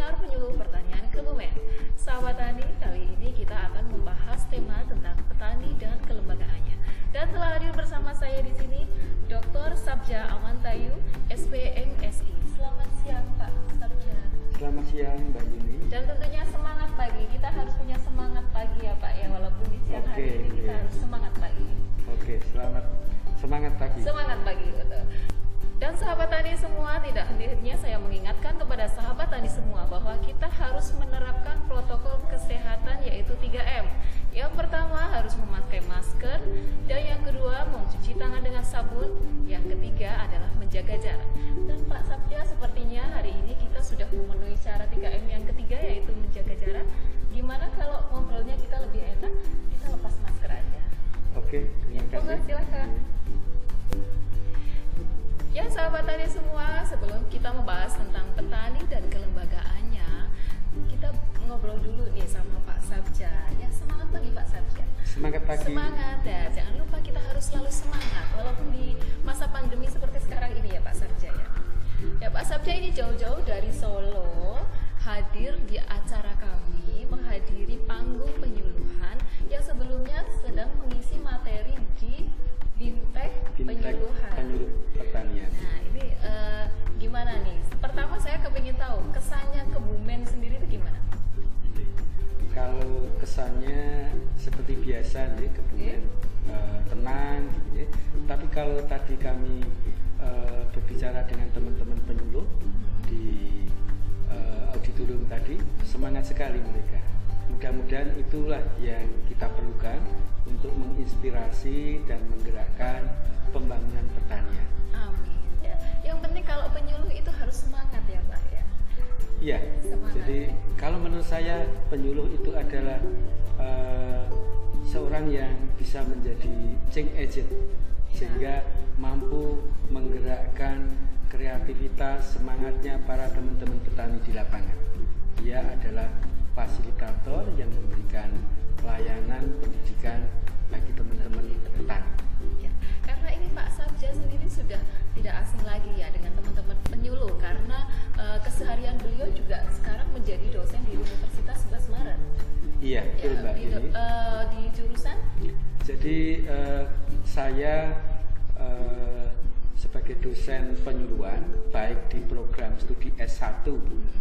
Senior Penyuluh Pertanian Kebumen. Sahabat Tani, kali ini kita akan membahas tema tentang petani dan kelembagaannya. Dan telah hadir bersama saya di sini Dr. Sabja Amantayu, SPMSI. Selamat siang Pak Sabja. Selamat siang Mbak Yuni. Dan tentunya semangat pagi. Kita harus punya semangat pagi ya Pak ya, walaupun di siang hari Oke, ini kita iya. harus semangat pagi. Oke, selamat semangat pagi. Semangat pagi betul. Dan sahabat tani semua, tidak henti-hentinya saya mengingatkan kepada sahabat tani semua bahwa kita harus menerapkan protokol kesehatan yaitu 3M. Yang pertama harus memakai masker, dan yang kedua mencuci tangan dengan sabun, yang ketiga adalah menjaga jarak. Dan Pak Sabja sepertinya hari ini kita sudah memenuhi syarat 3M yang ketiga yaitu menjaga jarak. Gimana kalau ngobrolnya kita lebih enak, kita lepas masker aja. Oke, terima kasih. silakan. Ya sahabat tani semua, sebelum kita membahas tentang petani dan kelembagaannya, kita ngobrol dulu nih sama Pak Sabja. Ya semangat pagi Pak Sabja. Semangat pagi. Semangat ya, jangan lupa kita harus selalu semangat walaupun di masa pandemi seperti sekarang ini ya Pak Sabja ya. Ya Pak Sabja ini jauh-jauh dari Solo hadir di acara kami menghadiri panggung penyuluhan yang sebelumnya menginspirasi dan menggerakkan pembangunan pertanian. Amin. Ya. Yang penting kalau penyuluh itu harus semangat ya Pak ya. Iya, jadi kalau menurut saya penyuluh itu adalah eh, seorang yang bisa menjadi change agent sehingga mampu menggerakkan kreativitas semangatnya para teman-teman petani di lapangan. Dia adalah fasilitator yang memberikan layanan pendidikan bagi teman-teman petani. Ya, karena ini Pak Sabja sendiri sudah tidak asing lagi ya dengan teman-teman penyuluh karena eh, keseharian beliau juga sekarang menjadi dosen di Universitas 11 Maret. Iya, betul Ya, Mbak di, ini. eh, di jurusan Jadi eh, saya eh, sebagai dosen penyuluhan baik di program studi S1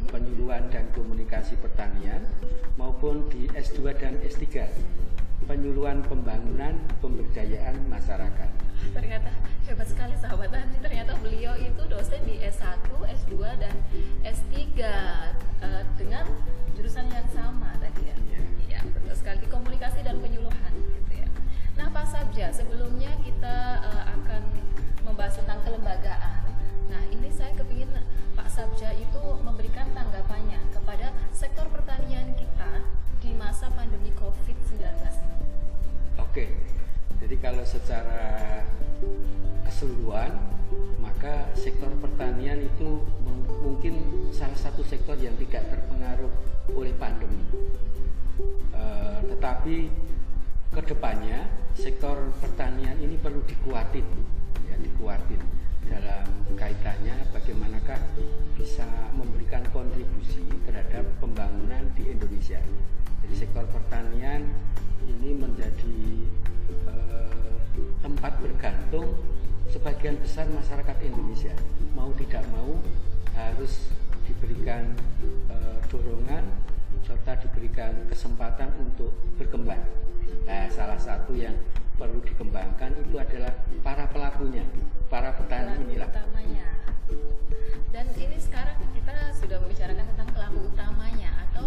penyuluhan dan komunikasi pertanian maupun di S2 dan S3 penyuluhan pembangunan pemberdayaan masyarakat. ternyata hebat sekali sahabat tani ternyata beliau itu dosen di S1, S2 dan S3 eh, dengan jurusan yang sama tadi ya. Iya. Betul sekali komunikasi dan penyuluhan gitu ya. Nah, Pak Sabja, sebelumnya kita eh, akan membahas tentang kelembagaan. Nah, ini saya kepingin Pak Sabja itu memberikan tanggapannya kepada sektor pertanian kita di masa pandemi COVID-19 ini. Oke, jadi kalau secara keseluruhan, maka sektor pertanian itu mungkin salah satu sektor yang tidak terpengaruh oleh pandemi. Eh, tetapi ke depannya sektor pertanian ini perlu dikuatin, ya dikuatin dalam kaitannya bagaimanakah bisa memberikan kontribusi terhadap pembangunan di Indonesia. Jadi sektor pertanian ini menjadi eh, tempat bergantung sebagian besar masyarakat Indonesia mau tidak mau harus diberikan eh, dorongan serta diberikan kesempatan untuk berkembang. Nah, salah satu yang perlu dikembangkan itu adalah para pelakunya, para petani pelaku inilah. utamanya. Dan ini sekarang kita sudah membicarakan tentang pelaku utamanya atau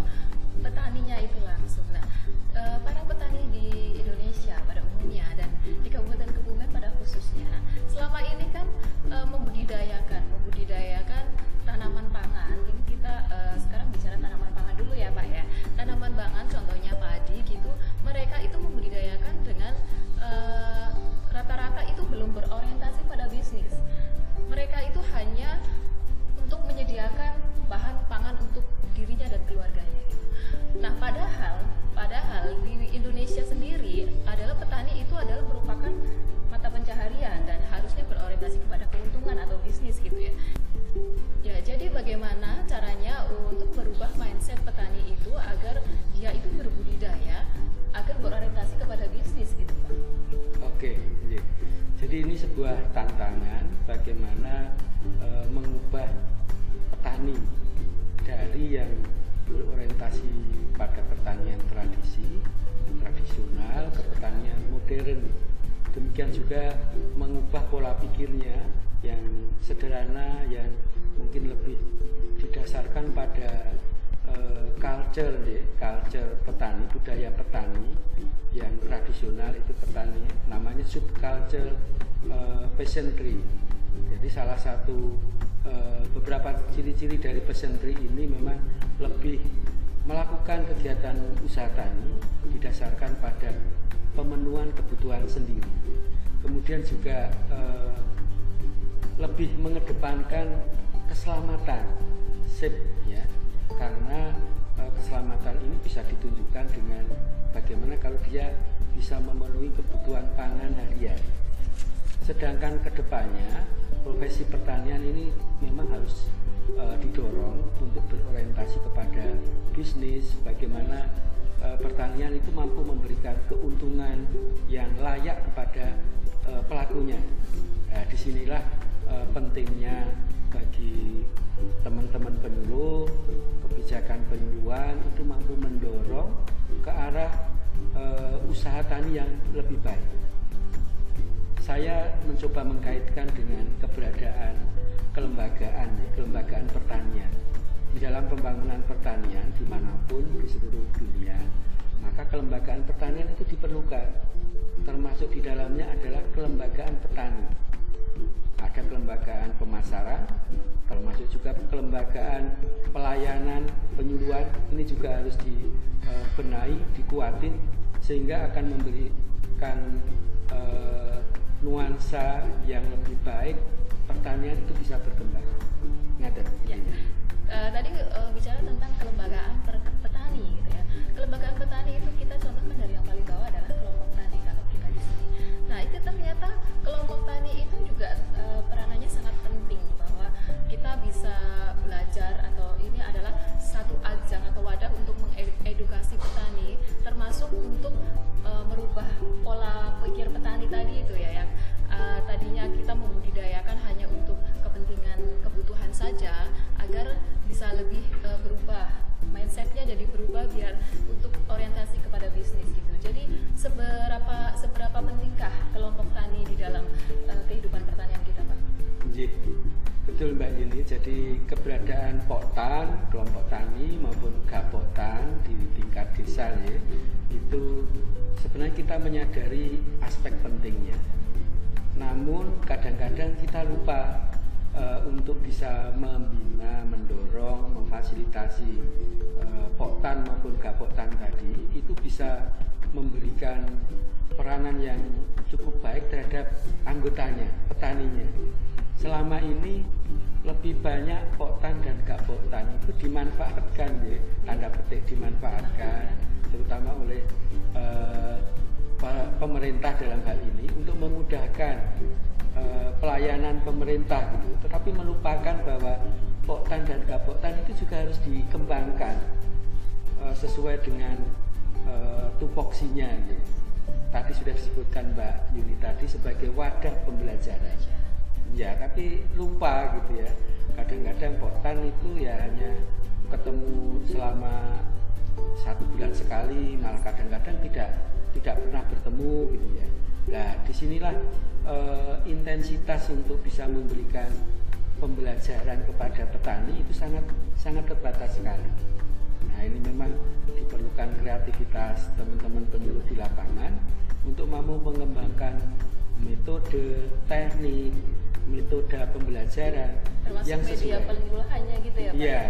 culture, ya, culture petani, budaya petani yang tradisional itu petani, namanya subculture uh, peasantry. Jadi salah satu uh, beberapa ciri-ciri dari peasantry ini memang lebih melakukan kegiatan usaha tani didasarkan pada pemenuhan kebutuhan sendiri. Kemudian juga eh, lebih mengedepankan keselamatan sip ya karena keselamatan ini bisa ditunjukkan dengan bagaimana kalau dia bisa memenuhi kebutuhan pangan harian. Sedangkan ke depannya profesi pertanian ini memang harus uh, didorong untuk berorientasi kepada bisnis, bagaimana uh, pertanian itu mampu memberikan keuntungan yang layak kepada uh, pelakunya. Nah, di sinilah pentingnya bagi teman-teman penyuluh, kebijakan penyuluhan itu mampu mendorong ke arah uh, usaha tani yang lebih baik. Saya mencoba mengkaitkan dengan keberadaan kelembagaan, kelembagaan pertanian. Di dalam pembangunan pertanian di mana pun di seluruh dunia, maka kelembagaan pertanian itu diperlukan. Termasuk di dalamnya adalah kelembagaan petani. Ada kelembagaan pemasaran, termasuk juga kelembagaan pelayanan penyuluhan. Ini juga harus dibenahi, dikuatin sehingga akan memberikan uh, nuansa yang lebih baik pertanian itu bisa berkembang. Ngaten. Ya. Uh, tadi uh, bicara tentang kelembagaan Jadi keberadaan poktan, kelompok tani maupun gapotan di tingkat desa ya, itu sebenarnya kita menyadari aspek pentingnya namun kadang-kadang kita lupa uh, untuk bisa membina, mendorong, memfasilitasi uh, poktan maupun gapoktan tadi itu bisa memberikan peranan yang cukup baik terhadap anggotanya, petaninya. Selama ini lebih banyak poktan dan gapoktan itu dimanfaatkan ya, tanda petik dimanfaatkan terutama oleh uh, pemerintah dalam hal ini untuk memudahkan uh, pelayanan pemerintah gitu, tetapi melupakan bahwa poktan dan gapoktan itu juga harus dikembangkan uh, sesuai dengan uh, tupoksinya. Gitu. Tadi sudah disebutkan Mbak Yuni tadi sebagai wadah pembelajaran. Ya, tapi lupa gitu ya. Kadang-kadang poktan itu ya hanya ketemu selama satu bulan sekali, malah kadang-kadang tidak tidak pernah bertemu gitu ya. Nah, di sinilah e, intensitas untuk bisa memberikan pembelajaran kepada petani itu sangat sangat terbatas sekali. Nah, ini memang diperlukan kreativitas teman-teman penyuluh di lapangan untuk mampu mengembangkan metode, teknik, metode pembelajaran Termasuk yang sesuai. media penyuluhannya gitu ya, Pak. Iya.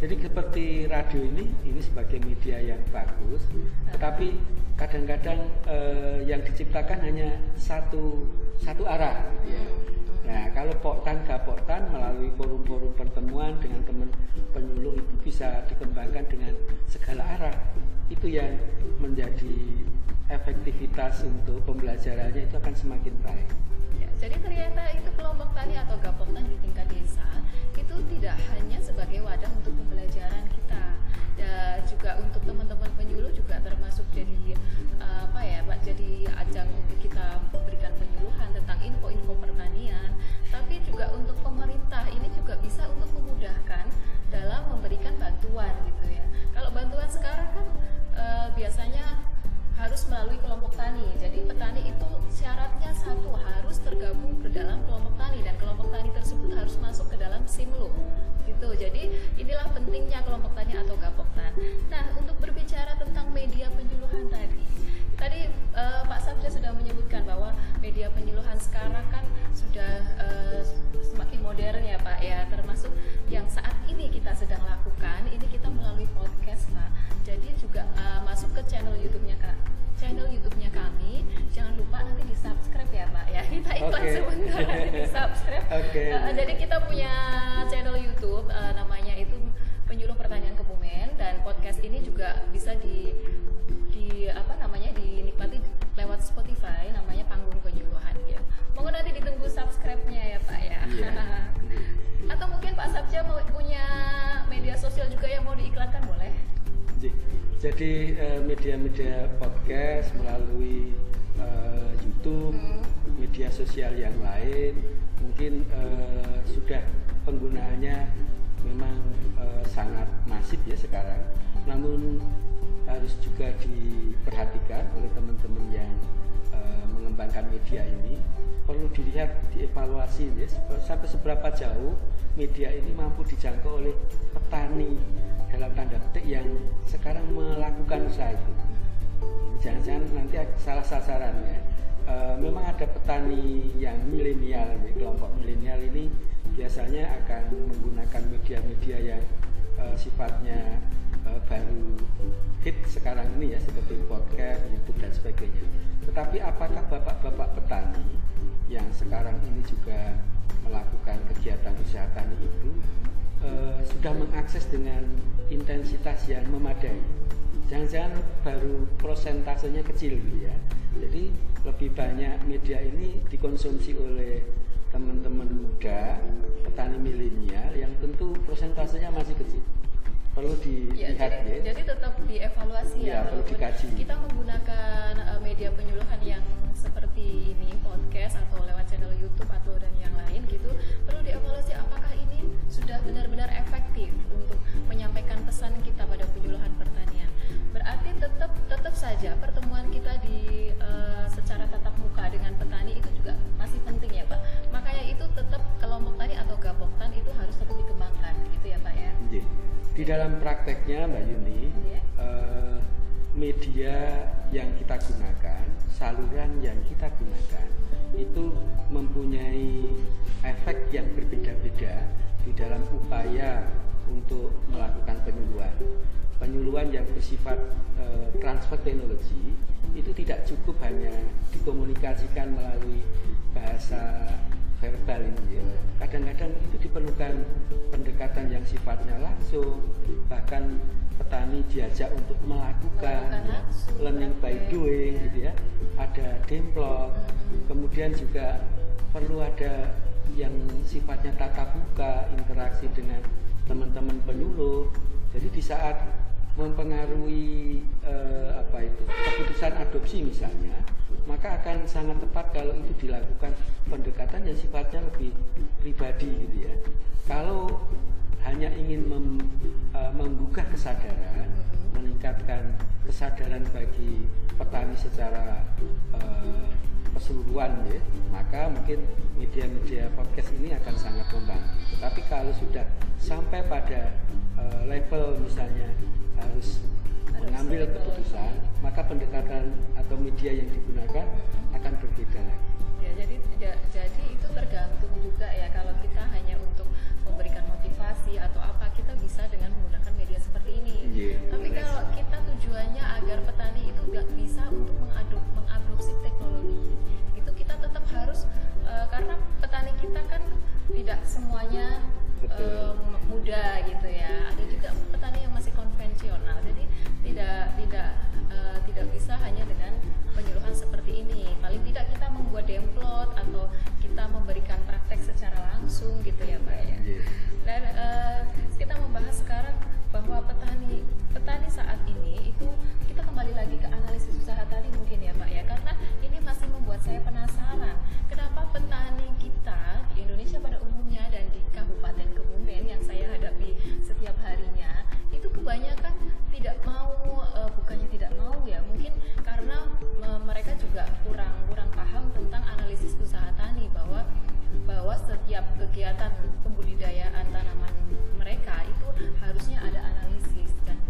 Jadi seperti radio ini, ini sebagai media yang bagus, tetapi kadang-kadang eh, yang diciptakan hanya satu satu arah. Gitu ya. Nah, kalau poktan gapoktan melalui forum-forum pertemuan dengan teman penyuluh itu bisa dikembangkan dengan segala arah. Itu yang menjadi efektivitas untuk pembelajarannya itu akan semakin baik. Jadi ternyata itu kelompok tani atau gapoktan di tingkat desa itu tidak hanya sebagai wadah untuk pembelajaran kita, ya juga untuk teman-teman penyuluh juga termasuk jadi uh, apa ya, Pak, jadi ajang untuk kita memberikan penyuluhan tentang info dalam harus masuk ke dalam simlo gitu. Jadi inilah pentingnya kelompok tani atau gapoktan nah untuk berbicara tentang media penyuluhan tadi tadi uh, Pak Sabja sudah menyebutkan bahwa media penyuluhan sekarang kan sudah uh, semakin modern ya Pak ya. Termasuk yang saat ini kita sedang lakukan ini kita melalui podcast Pak jadi juga uh, masuk ke channel YouTube-nya Kak channel YouTube-nya kami jangan lupa nanti di subscribe ya Pak ya kita iklan okay. sebentar nanti di subscribe okay. uh, jadi kita punya channel YouTube uh, namanya sosial yang lain. Mungkin uh, sudah penggunaannya memang uh, sangat masif ya sekarang. Namun harus juga diperhatikan oleh teman-teman yang uh, mengembangkan media ini. Perlu dilihat dievaluasi ya. Sampai seberapa jauh media ini mampu dijangkau oleh petani dalam tanda petik yang sekarang melakukan usaha itu. Jangan-jangan nanti salah sasaran ya e, memang ada petani yang milenial kelompok milenial ini biasanya akan menggunakan media-media yang e, sifatnya e, baru hit sekarang ini ya seperti podcast, YouTube dan sebagainya. Tetapi apakah bapak-bapak petani yang sekarang ini juga melakukan kegiatan usaha tani itu e, sudah mengakses dengan intensitas yang memadai? Jangan-jangan baru prosentasenya kecil gitu ya. Jadi lebih banyak media ini dikonsumsi oleh teman-teman muda, petani milenial yang tentu prosentasenya masih kecil perlu dilihat ya. Jadi, ya. jadi tetap dievaluasi ya. ya perlu dikaji. Kita menggunakan uh, media penyuluhan yang seperti ini podcast atau lewat channel YouTube atau dan yang lain gitu perlu dievaluasi apakah ini sudah benar-benar efektif untuk menyampaikan pesan kita pada penyuluhan pertanian. Berarti tetap tetap saja pertemuan kita di uh, secara tatap muka dengan petani itu juga masih penting ya Pak. Makanya itu tetap kelompok tani atau gapoktan itu harus tetap dikembangkan gitu ya Pak ya. Yeah di dalam prakteknya Mbak Yuni uh, media yang kita gunakan saluran yang kita bersifat uh, transfer teknologi itu tidak cukup hanya dikomunikasikan melalui bahasa verbal ini ya. Kadang-kadang itu diperlukan pendekatan yang sifatnya langsung, bahkan petani diajak untuk melakukan ya, learning by doing gitu ya. Ada demplot, kemudian juga perlu ada yang sifatnya tatap muka, interaksi dengan teman-teman penyuluh. Jadi di saat mempengaruhi eh, apa itu keputusan adopsi misalnya, maka akan sangat tepat kalau itu dilakukan pendekatan yang sifatnya lebih pribadi gitu ya. Kalau hanya ingin mem, uh, membuka kesadaran, meningkatkan kesadaran bagi petani secara uh, keseluruhan ya, maka mungkin media-media podcast ini akan sangat membantu. Tetapi kalau sudah sampai pada uh, level misalnya harus mengambil keputusan, maka pendekatan atau media yang digunakan akan berbeda Ya, jadi jadi itu tergantung juga ya kalau kita hanya untuk memberikan motivasi atau apa kita bisa dengan menggunakan media seperti ini. Yeah, Tapi kalau kita tujuannya agar petani itu nggak bisa untuk mereka juga kurang kurang paham tentang analisis usaha tani bahwa bahwa setiap kegiatan pembudidayaan tanaman mereka itu harusnya ada analisis dan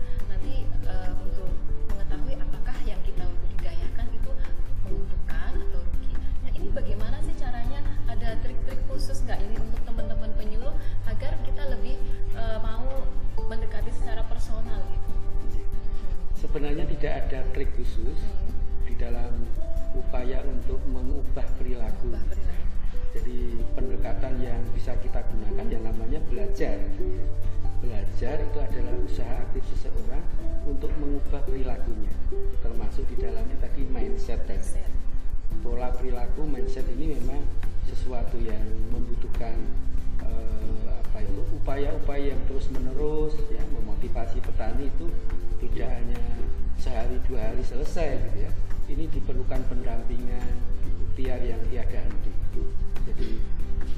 mengubah perilakunya, termasuk di dalamnya tadi mindset tadi. Pola perilaku mindset ini memang sesuatu yang membutuhkan uh, apa itu upaya-upaya yang terus menerus ya memotivasi petani itu tidak hanya sehari dua hari selesai gitu ya ini diperlukan pendampingan ikhtiar yang tiada henti. Jadi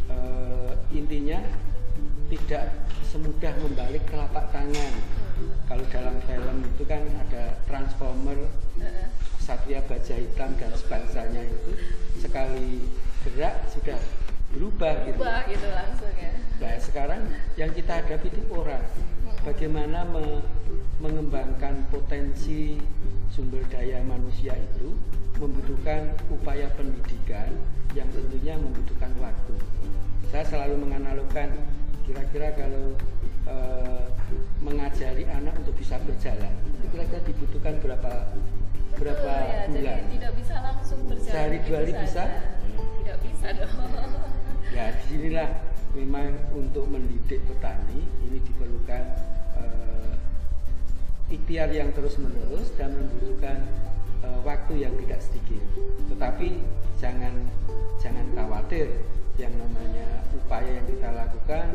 uh, intinya tidak semudah membalik telapak tangan. Kalau dalam film itu kan ada transformer, satria baja hitam dan sebangsanya itu sekali gerak sudah berubah gitu. Berubah gitu langsung ya. Nah sekarang yang kita hadapi itu orang. Bagaimana me mengembangkan potensi sumber daya manusia itu membutuhkan upaya pendidikan yang tentunya membutuhkan waktu. Saya selalu menganalogkan kira-kira kalau e, mengajari anak untuk bisa berjalan, kira-kira dibutuhkan berapa berapa ya, bulan? Jadi tidak bisa langsung berjalan. Sehari dua hari bisa? Tidak bisa dong. Ya di sinilah memang untuk mendidik petani ini diperlukan ikhtiar yang terus menerus dan membutuhkan uh, waktu yang tidak sedikit. Tetapi jangan jangan khawatir yang namanya upaya yang kita lakukan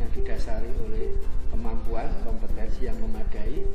dengan didasari oleh kemampuan kompetensi yang memadai.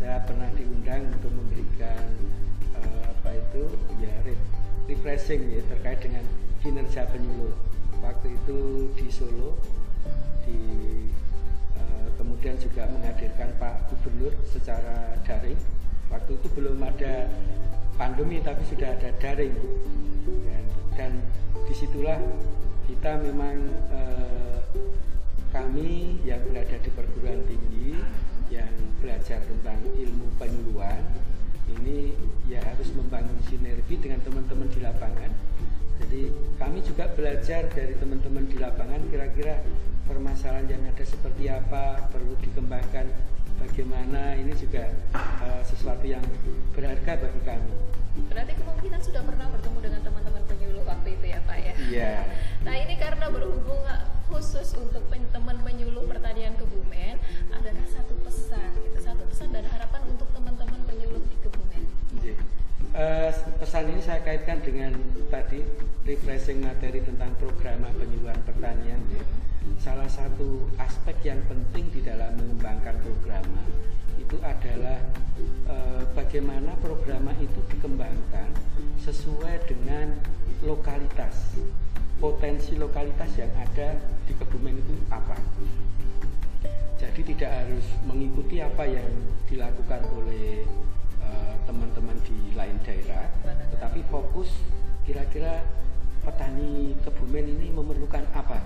Saya pernah diundang untuk memberikan uh, apa itu ya refreshing ya terkait dengan kinerja penyuluh. Waktu itu di Solo di kemudian juga menghadirkan Pak Gubernur secara daring. Waktu itu belum ada pandemi tapi sudah ada daring dan, dan di situlah kita memang eh, kami yang berada di perguruan tinggi yang belajar tentang ilmu penyuluhan ini ya harus membangun sinergi dengan teman-teman di lapangan. Jadi kami juga belajar dari teman-teman di lapangan kira-kira permasalahan yang ada seperti apa perlu dikembangkan bagaimana ini juga uh, sesuatu yang berharga bagi kami. Pesan ini saya kaitkan dengan tadi refreshing materi tentang program penyuluhan pertanian. Ya salah satu aspek yang penting di dalam mengembangkan program itu adalah e, bagaimana program itu dikembangkan sesuai dengan lokalitas potensi lokalitas yang ada di Kebumen itu apa jadi tidak harus mengikuti apa yang dilakukan oleh eh, teman-teman di lain daerah tetapi fokus kira-kira petani Kebumen ini memerlukan apa?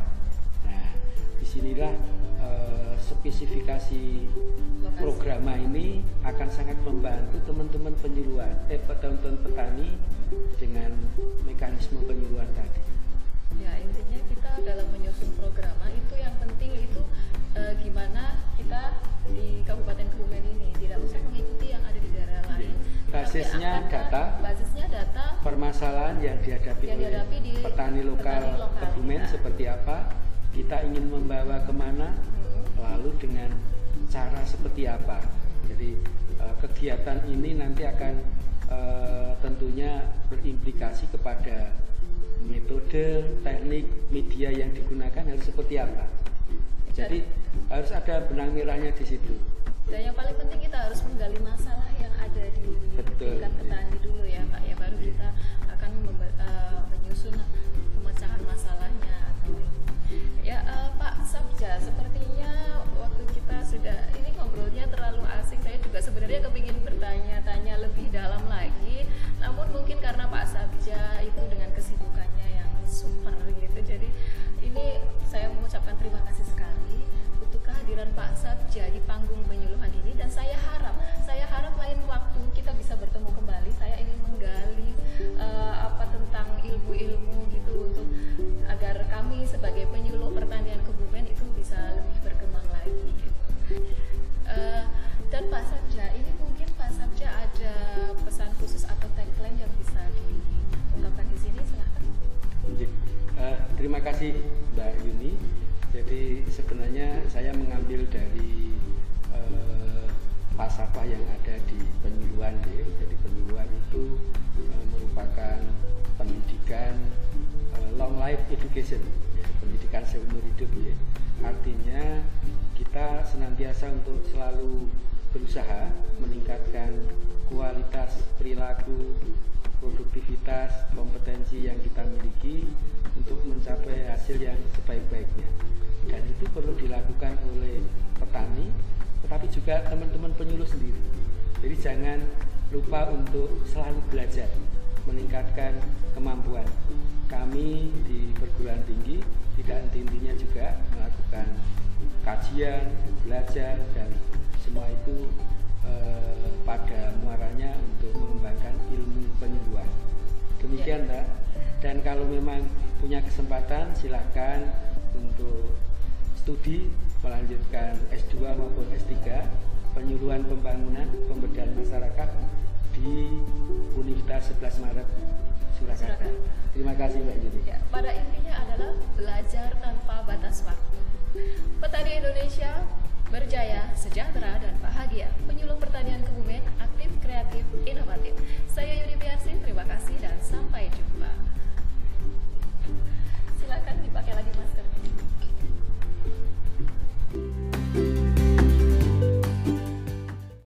Di sinilah uh, spesifikasi program ini akan sangat membantu teman-teman penyuluhan, eh teman-teman petani dengan mekanisme penyuluhan tadi. Ya intinya kita dalam menyusun program itu yang penting itu e, gimana kita di Kabupaten Kebumen ini. Tidak usah Basisnya data. basisnya data permasalahan yang dihadapi Yang oleh dihadapi di petani lokal, petani lokal Kebumen kita. seperti apa, kita ingin membawa ke mana, Mm-mm. lalu dengan cara seperti apa. Jadi eh, kegiatan ini nanti akan eh, tentunya berimplikasi kepada metode, teknik, media yang digunakan harus seperti apa. Jadi harus ada benang merahnya di situ. Dan yang paling penting kita harus menggali masalah ada di Betul. tingkat petani dulu ya Pak ya baru kita akan eh, menyusun pemecahan masalahnya atau ya eh, Pak Sabja sepertinya waktu kita sudah ini ngobrolnya terlalu asik saya juga sebenarnya kepingin bertanya-tanya lebih dalam lagi kualitas perilaku, produktivitas, kompetensi yang kita miliki untuk mencapai hasil yang sebaik-baiknya. Dan itu perlu dilakukan oleh petani, tetapi juga teman-teman penyuluh sendiri. Jadi jangan lupa untuk selalu belajar, meningkatkan kemampuan. Kami di perguruan tinggi tidak henti-hentinya juga melakukan kajian, belajar, dan semua itu eh, memang punya kesempatan, silakan untuk studi melanjutkan S2 maupun S3 penyuluhan pembangunan pemberdayaan masyarakat di Universitas 11 Maret Surakarta. Surakarta. Terima kasih Mbak Yuni. Ya, pada intinya adalah belajar tanpa batas waktu. Petani Indonesia berjaya, sejahtera, dan bahagia. Penyuluh pertanian Kebumen aktif, kreatif, inovatif. Saya Yudi Piarsin, terima kasih dan sampai jumpa silakan dipakai lagi maskernya.